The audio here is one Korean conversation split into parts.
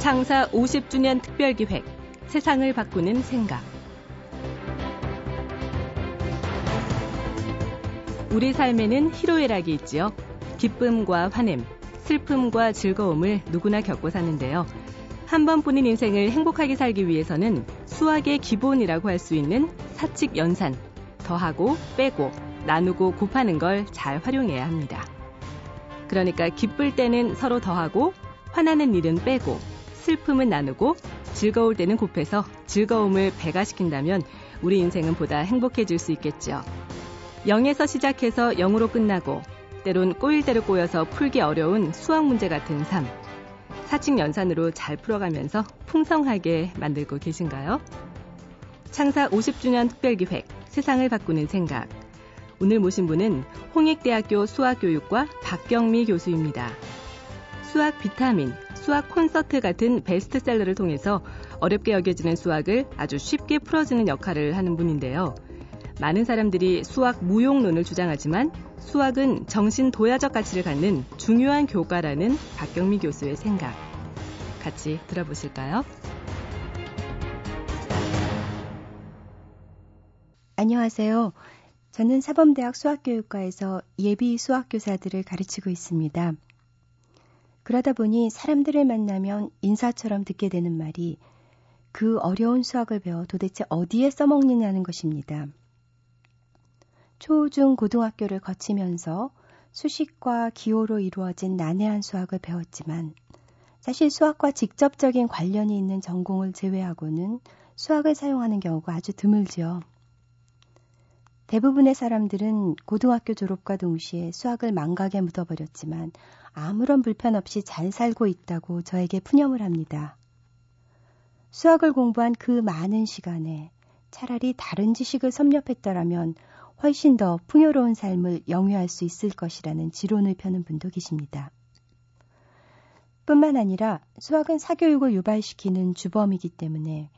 창사 50주년 특별기획 세상을 바꾸는 생각 우리 삶에는 희로애락이 있지요. 기쁨과 화냄, 슬픔과 즐거움을 누구나 겪고 사는데요. 한 번뿐인 인생을 행복하게 살기 위해서는 수학의 기본이라고 할 수 있는 사칙 연산, 더하고 빼고 나누고 곱하는 걸 잘 활용해야 합니다. 그러니까 기쁠 때는 서로 더하고 화나는 일은 빼고 슬픔은 나누고 즐거울 때는 곱해서 즐거움을 배가시킨다면 우리 인생은 보다 행복해질 수 있겠죠. 0에서 시작해서 0으로 끝나고 때론 꼬일 대로 꼬여서 풀기 어려운 수학 문제 같은 삶. 사칙 연산으로 잘 풀어가면서 풍성하게 만들고 계신가요? 창사 50주년 특별기획 세상을 바꾸는 생각. 오늘 모신 분은 홍익대학교 수학교육과 박경미 교수입니다. 수학 비타민, 수학 콘서트 같은 베스트셀러를 통해서 어렵게 여겨지는 수학을 아주 쉽게 풀어주는 역할을 하는 분인데요. 많은 사람들이 수학 무용론을 주장하지만 수학은 정신 도야적 가치를 갖는 중요한 교과라는 박경미 교수의 생각. 같이 들어보실까요? 안녕하세요. 저는 사범대학 수학교육과에서 예비 수학교사들을 가르치고 있습니다. 그러다 보니 사람들을 만나면 인사처럼 듣게 되는 말이 그 어려운 수학을 배워 도대체 어디에 써먹느냐는 것입니다. 초, 중, 고등학교를 거치면서 수식과 기호로 이루어진 난해한 수학을 배웠지만 사실 수학과 직접적인 관련이 있는 전공을 제외하고는 수학을 사용하는 경우가 아주 드물지요. 대부분의 사람들은 고등학교 졸업과 동시에 수학을 망각에 묻어버렸지만 아무런 불편 없이 잘 살고 있다고 저에게 푸념을 합니다. 수학을 공부한 그 많은 시간에 차라리 다른 지식을 섭렵했더라면 훨씬 더 풍요로운 삶을 영위할 수 있을 것이라는 지론을 펴는 분도 계십니다. 뿐만 아니라 수학은 사교육을 유발시키는 주범이기 때문에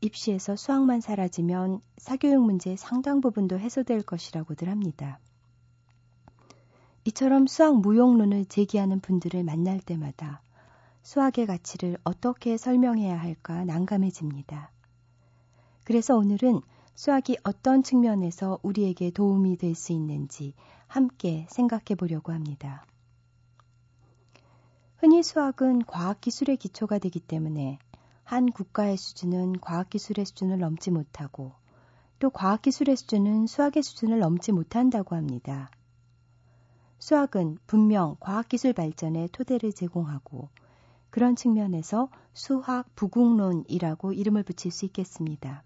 입시에서 수학만 사라지면 사교육 문제의 상당 부분도 해소될 것이라고들 합니다. 이처럼 수학 무용론을 제기하는 분들을 만날 때마다 수학의 가치를 어떻게 설명해야 할까 난감해집니다. 그래서 오늘은 수학이 어떤 측면에서 우리에게 도움이 될 수 있는지 함께 생각해 보려고 합니다. 흔히 수학은 과학기술의 기초가 되기 때문에 한 국가의 수준은 과학기술의 수준을 넘지 못하고 또 과학기술의 수준은 수학의 수준을 넘지 못한다고 합니다. 수학은 분명 과학기술 발전의 토대를 제공하고 그런 측면에서 수학 부국론이라고 이름을 붙일 수 있겠습니다.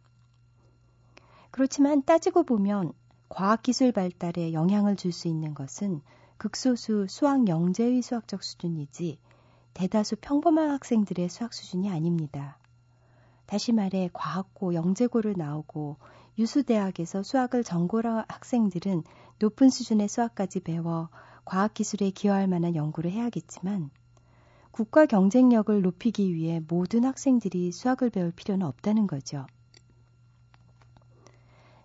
그렇지만 따지고 보면 과학기술 발달에 영향을 줄 수 있는 것은 극소수 수학 영재의 수학적 수준이지 대다수 평범한 학생들의 수학 수준이 아닙니다. 다시 말해 과학고, 영재고를 나오고 유수대학에서 수학을 전공한 학생들은 높은 수준의 수학까지 배워 과학기술에 기여할 만한 연구를 해야겠지만 국가 경쟁력을 높이기 위해 모든 학생들이 수학을 배울 필요는 없다는 거죠.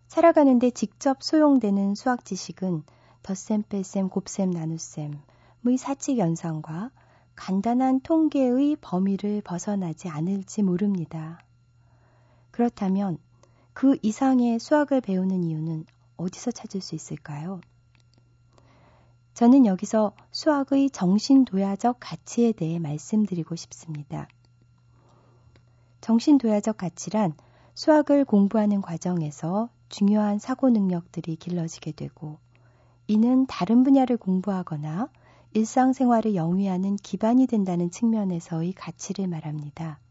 살아가는데 직접 소용되는 수학 지식은 덧셈, 뺄셈, 곱셈, 나눗셈의 사칙 연산과 간단한 통계의 범위를 벗어나지 않을지 모릅니다. 그렇다면 그 이상의 수학을 배우는 이유는 어디서 찾을 수 있을까요? 저는 여기서 수학의 정신도야적 가치에 대해 말씀드리고 싶습니다. 정신도야적 가치란 수학을 공부하는 과정에서 중요한 사고 능력들이 길러지게 되고 이는 다른 분야를 공부하거나 일상생활을 영위하는 기반이 된다는 측면에서의 가치를 말합니다.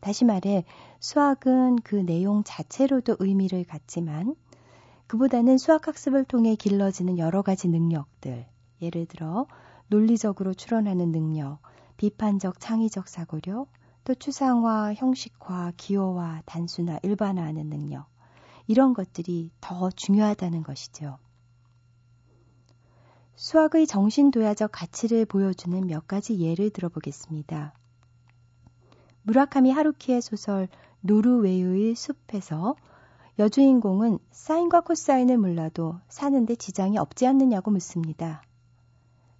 다시 말해 수학은 그 내용 자체로도 의미를 갖지만 그보다는 수학학습을 통해 길러지는 여러 가지 능력들, 예를 들어 논리적으로 추론하는 능력, 비판적 창의적 사고력, 또 추상화, 형식화, 기호화, 단순화, 일반화하는 능력, 이런 것들이 더 중요하다는 것이죠. 수학의 정신도야적 가치를 보여주는 몇 가지 예를 들어보겠습니다. 무라카미 하루키의 소설 노르웨이의 숲에서 여주인공은 사인과 코사인을 몰라도 사는데 지장이 없지 않느냐고 묻습니다.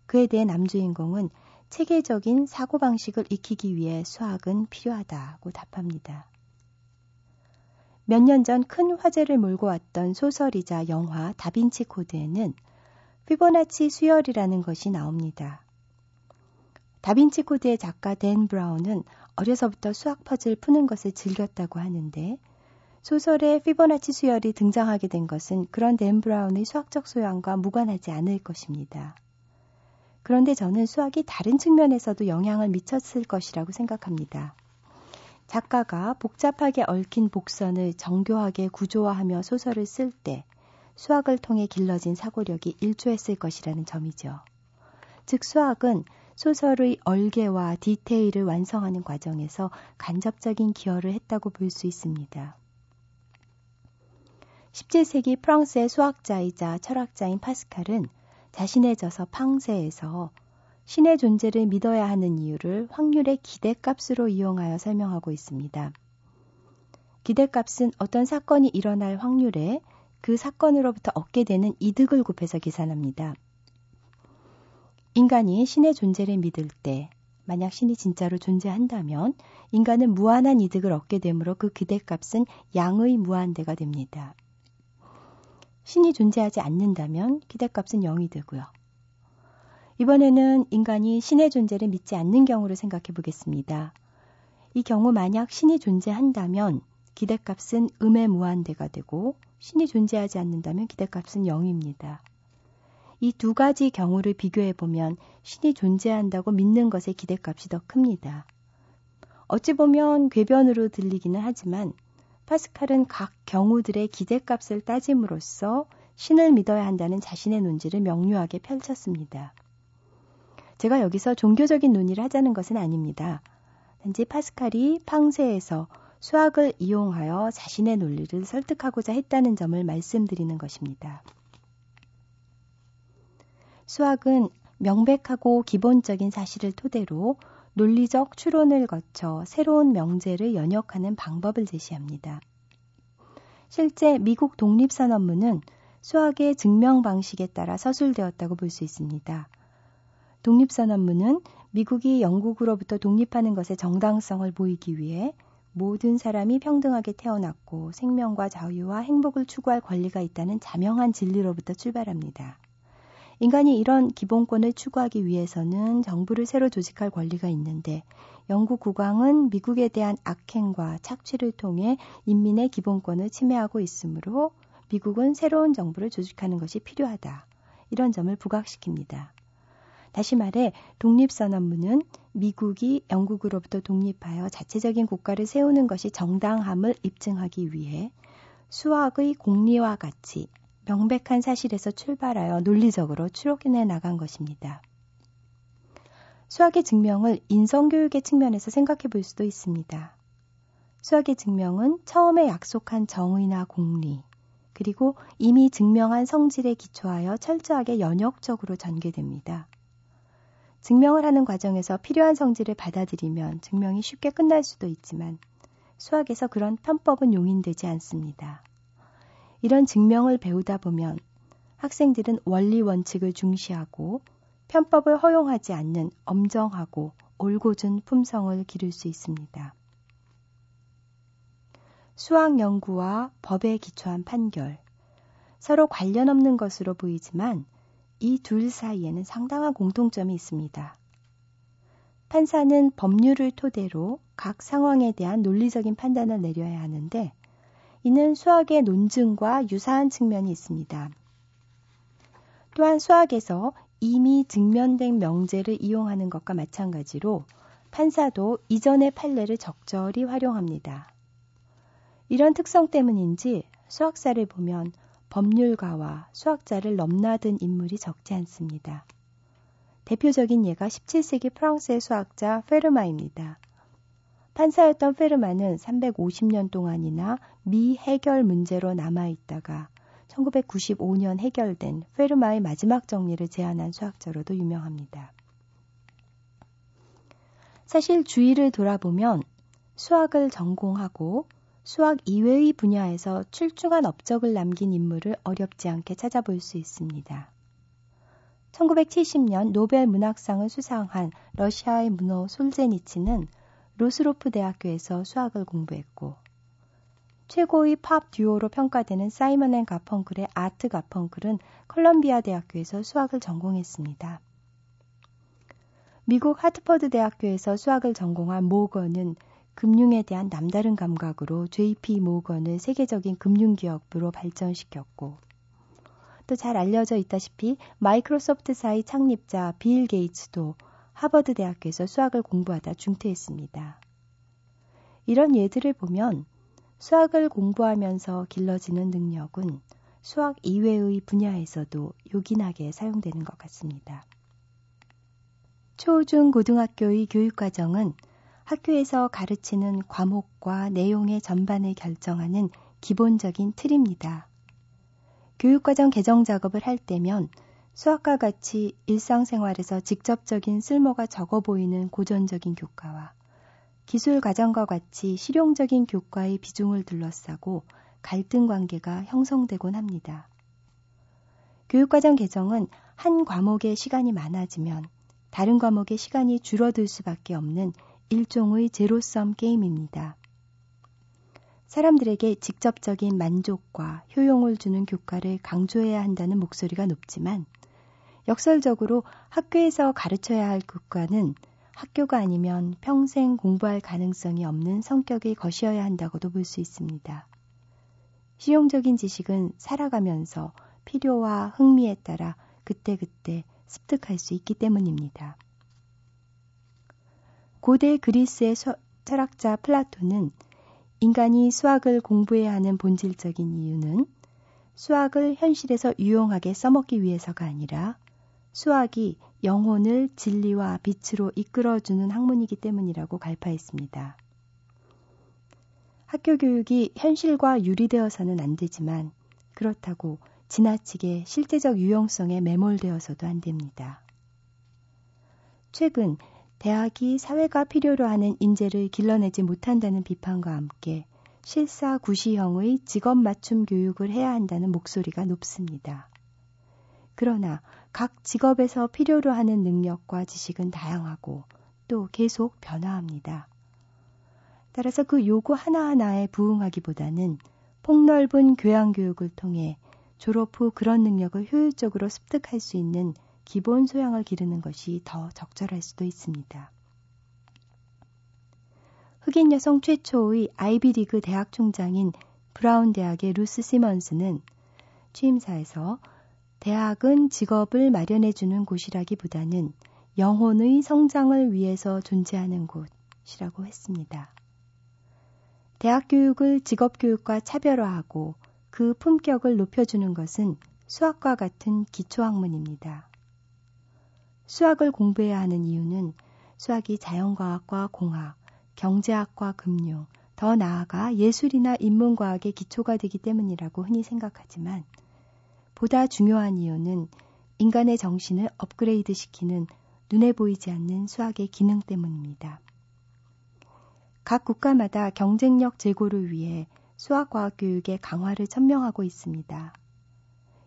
그에 대해 남주인공은 체계적인 사고방식을 익히기 위해 수학은 필요하다고 답합니다. 몇 년 전 큰 화제를 몰고 왔던 소설이자 영화 다빈치 코드에는 피보나치 수열이라는 것이 나옵니다. 다빈치 코드의 작가 댄 브라운은 어려서부터 수학 퍼즐 푸는 것을 즐겼다고 하는데 소설에 피보나치 수열이 등장하게 된 것은 그런 댄 브라운의 수학적 소양과 무관하지 않을 것입니다. 그런데 저는 수학이 다른 측면에서도 영향을 미쳤을 것이라고 생각합니다. 작가가 복잡하게 얽힌 복선을 정교하게 구조화하며 소설을 쓸 때 수학을 통해 길러진 사고력이 일조했을 것이라는 점이죠. 즉 수학은 소설의 얼개와 디테일을 완성하는 과정에서 간접적인 기여를 했다고 볼 수 있습니다. 17세기 프랑스의 수학자이자 철학자인 파스칼은 자신의 저서 팡세에서 신의 존재를 믿어야 하는 이유를 확률의 기대값으로 이용하여 설명하고 있습니다. 기대값은 어떤 사건이 일어날 확률에 그 사건으로부터 얻게 되는 이득을 곱해서 계산합니다. 인간이 신의 존재를 믿을 때 만약 신이 진짜로 존재한다면 인간은 무한한 이득을 얻게 되므로 그 기대값은 양의 무한대가 됩니다. 신이 존재하지 않는다면 기대값은 0이 되고요. 이번에는 인간이 신의 존재를 믿지 않는 경우를 생각해 보겠습니다. 이 경우 만약 신이 존재한다면 기대값은 음의 무한대가 되고 신이 존재하지 않는다면 기대값은 0입니다. 이 두 가지 경우를 비교해 보면 신이 존재한다고 믿는 것의 기대값이 더 큽니다. 어찌 보면 궤변으로 들리기는 하지만 파스칼은 각 경우들의 기대값을 따짐으로써 신을 믿어야 한다는 자신의 논지를 명료하게 펼쳤습니다. 제가 여기서 종교적인 논의를 하자는 것은 아닙니다. 단지 파스칼이 팡세에서 수학을 이용하여 자신의 논리를 설득하고자 했다는 점을 말씀드리는 것입니다. 수학은 명백하고 기본적인 사실을 토대로 논리적 추론을 거쳐 새로운 명제를 연역하는 방법을 제시합니다. 실제 미국 독립산업문은 수학의 증명 방식에 따라 서술되었다고 볼 수 있습니다. 독립산업문은 미국이 영국으로부터 독립하는 것의 정당성을 보이기 위해 모든 사람이 평등하게 태어났고 생명과 자유와 행복을 추구할 권리가 있다는 자명한 진리로부터 출발합니다. 인간이 이런 기본권을 추구하기 위해서는 정부를 새로 조직할 권리가 있는데 영국 국왕은 미국에 대한 악행과 착취를 통해 인민의 기본권을 침해하고 있으므로 미국은 새로운 정부를 조직하는 것이 필요하다. 이런 점을 부각시킵니다. 다시 말해 독립선언문은 미국이 영국으로부터 독립하여 자체적인 국가를 세우는 것이 정당함을 입증하기 위해 수학의 공리와 같이 명백한 사실에서 출발하여 논리적으로 추론해 나간 것입니다. 수학의 증명을 인성교육의 측면에서 생각해 볼 수도 있습니다. 수학의 증명은 처음에 약속한 정의나 공리, 그리고 이미 증명한 성질에 기초하여 철저하게 연역적으로 전개됩니다. 증명을 하는 과정에서 필요한 성질을 받아들이면 증명이 쉽게 끝날 수도 있지만 수학에서 그런 편법은 용인되지 않습니다. 이런 증명을 배우다 보면 학생들은 원리 원칙을 중시하고 편법을 허용하지 않는 엄정하고 올곧은 품성을 기를 수 있습니다. 수학 연구와 법에 기초한 판결. 서로 관련 없는 것으로 보이지만 이 둘 사이에는 상당한 공통점이 있습니다. 판사는 법률을 토대로 각 상황에 대한 논리적인 판단을 내려야 하는데 이는 수학의 논증과 유사한 측면이 있습니다. 또한 수학에서 이미 증명된 명제를 이용하는 것과 마찬가지로 판사도 이전의 판례를 적절히 활용합니다. 이런 특성 때문인지 수학사를 보면 법률가와 수학자를 넘나든 인물이 적지 않습니다. 대표적인 예가 17세기 프랑스의 수학자 페르마입니다. 판사였던 페르마는 350년 동안이나 미해결 문제로 남아있다가 1995년 해결된 페르마의 마지막 정리를 제안한 수학자로도 유명합니다. 사실 주위를 돌아보면 수학을 전공하고 수학 이외의 분야에서 출중한 업적을 남긴 인물을 어렵지 않게 찾아볼 수 있습니다. 1970년 노벨 문학상을 수상한 러시아의 문호 솔제니친은 로스토프 대학교에서 수학을 공부했고 최고의 팝 듀오로 평가되는 사이먼 앤 가펑클의 아트 가펑클은 컬럼비아 대학교에서 수학을 전공했습니다. 미국 하트퍼드 대학교에서 수학을 전공한 모건은 금융에 대한 남다른 감각으로 JP 모건을 세계적인 금융기업으로 발전시켰고 또 잘 알려져 있다시피 마이크로소프트사의 창립자 빌 게이츠도 하버드 대학교에서 수학을 공부하다 중퇴했습니다. 이런 예들을 보면 수학을 공부하면서 길러지는 능력은 수학 이외의 분야에서도 요긴하게 사용되는 것 같습니다. 초 중 고등학교의 교육과정은 학교에서 가르치는 과목과 내용의 전반을 결정하는 기본적인 틀입니다. 교육과정 개정 작업을 할 때면 수학과 같이 일상생활에서 직접적인 쓸모가 적어 보이는 고전적인 교과와 기술 과정과 같이 실용적인 교과의 비중을 둘러싸고 갈등 관계가 형성되곤 합니다. 교육과정 개정은 한 과목의 시간이 많아지면 다른 과목의 시간이 줄어들 수밖에 없는 일종의 제로섬 게임입니다. 사람들에게 직접적인 만족과 효용을 주는 교과를 강조해야 한다는 목소리가 높지만 역설적으로 학교에서 가르쳐야 할 교과는 학교가 아니면 평생 공부할 가능성이 없는 성격의 것이어야 한다고도 볼 수 있습니다. 실용적인 지식은 살아가면서 필요와 흥미에 따라 그때그때 습득할 수 있기 때문입니다. 고대 그리스의 철학자 플라톤은 인간이 수학을 공부해야 하는 본질적인 이유는 수학을 현실에서 유용하게 써먹기 위해서가 아니라 수학이 영혼을 진리와 빛으로 이끌어주는 학문이기 때문이라고 갈파했습니다. 학교 교육이 현실과 유리되어서는 안 되지만 그렇다고 지나치게 실제적 유용성에 매몰되어서도 안 됩니다. 최근 대학이 사회가 필요로 하는 인재를 길러내지 못한다는 비판과 함께 실사 구시형의 직업 맞춤 교육을 해야 한다는 목소리가 높습니다. 그러나 각 직업에서 필요로 하는 능력과 지식은 다양하고 또 계속 변화합니다. 따라서 그 요구 하나하나에 부응하기보다는 폭넓은 교양 교육을 통해 졸업 후 그런 능력을 효율적으로 습득할 수 있는 기본 소양을 기르는 것이 더 적절할 수도 있습니다. 흑인 여성 최초의 아이비리그 대학 총장인 브라운 대학의 루스 시먼스는 취임사에서 대학은 직업을 마련해주는 곳이라기보다는 영혼의 성장을 위해서 존재하는 곳이라고 했습니다. 대학 교육을 직업 교육과 차별화하고 그 품격을 높여주는 것은 수학과 같은 기초학문입니다. 수학을 공부해야 하는 이유는 수학이 자연과학과 공학, 경제학과 금융, 더 나아가 예술이나 인문과학의 기초가 되기 때문이라고 흔히 생각하지만 보다 중요한 이유는 인간의 정신을 업그레이드 시키는 눈에 보이지 않는 수학의 기능 때문입니다. 각 국가마다 경쟁력 제고를 위해 수학과학 교육의 강화를 천명하고 있습니다.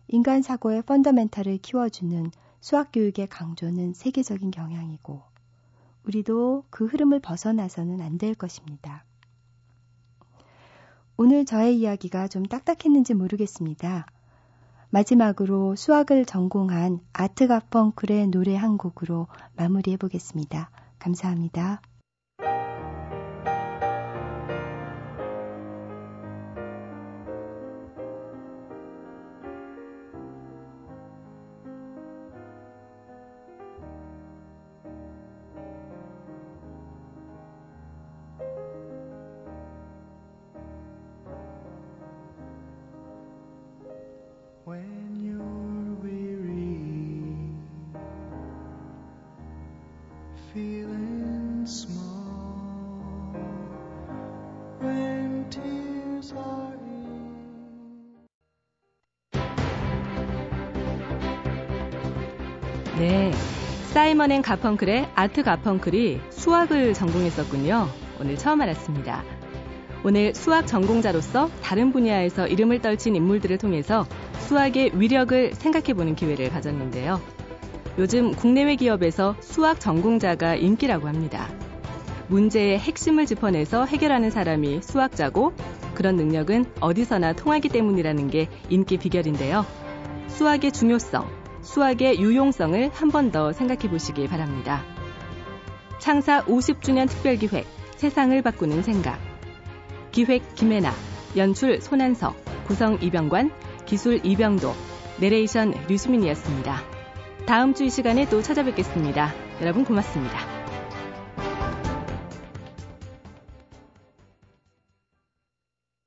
인간 사고의 펀더멘탈을 키워주는 수학 교육의 강조는 세계적인 경향이고, 우리도 그 흐름을 벗어나서는 안 될 것입니다. 오늘 저의 이야기가 좀 딱딱했는지 모르겠습니다. 마지막으로 수학을 전공한 아트 가펑클의 노래 한 곡으로 마무리해 보겠습니다. 감사합니다. 네. 사이먼 앤 가펑클의 아트 가펑클이 수학을 전공했었군요. 오늘 처음 알았습니다. 오늘 수학 전공자로서 다른 분야에서 이름을 떨친 인물들을 통해서 수학의 위력을 생각해보는 기회를 가졌는데요. 요즘 국내외 기업에서 수학 전공자가 인기라고 합니다. 문제의 핵심을 짚어내서 해결하는 사람이 수학자고 그런 능력은 어디서나 통하기 때문이라는 게 인기 비결인데요. 수학의 중요성, 수학의 유용성을 한 번 더 생각해 보시기 바랍니다. 창사 50주년 특별기획 세상을 바꾸는 생각 기획 김혜나 연출 손한석 구성 이병관 기술 이병도 내레이션 류수민이었습니다. 다음 주 이 시간에 또 찾아뵙겠습니다. 여러분 고맙습니다.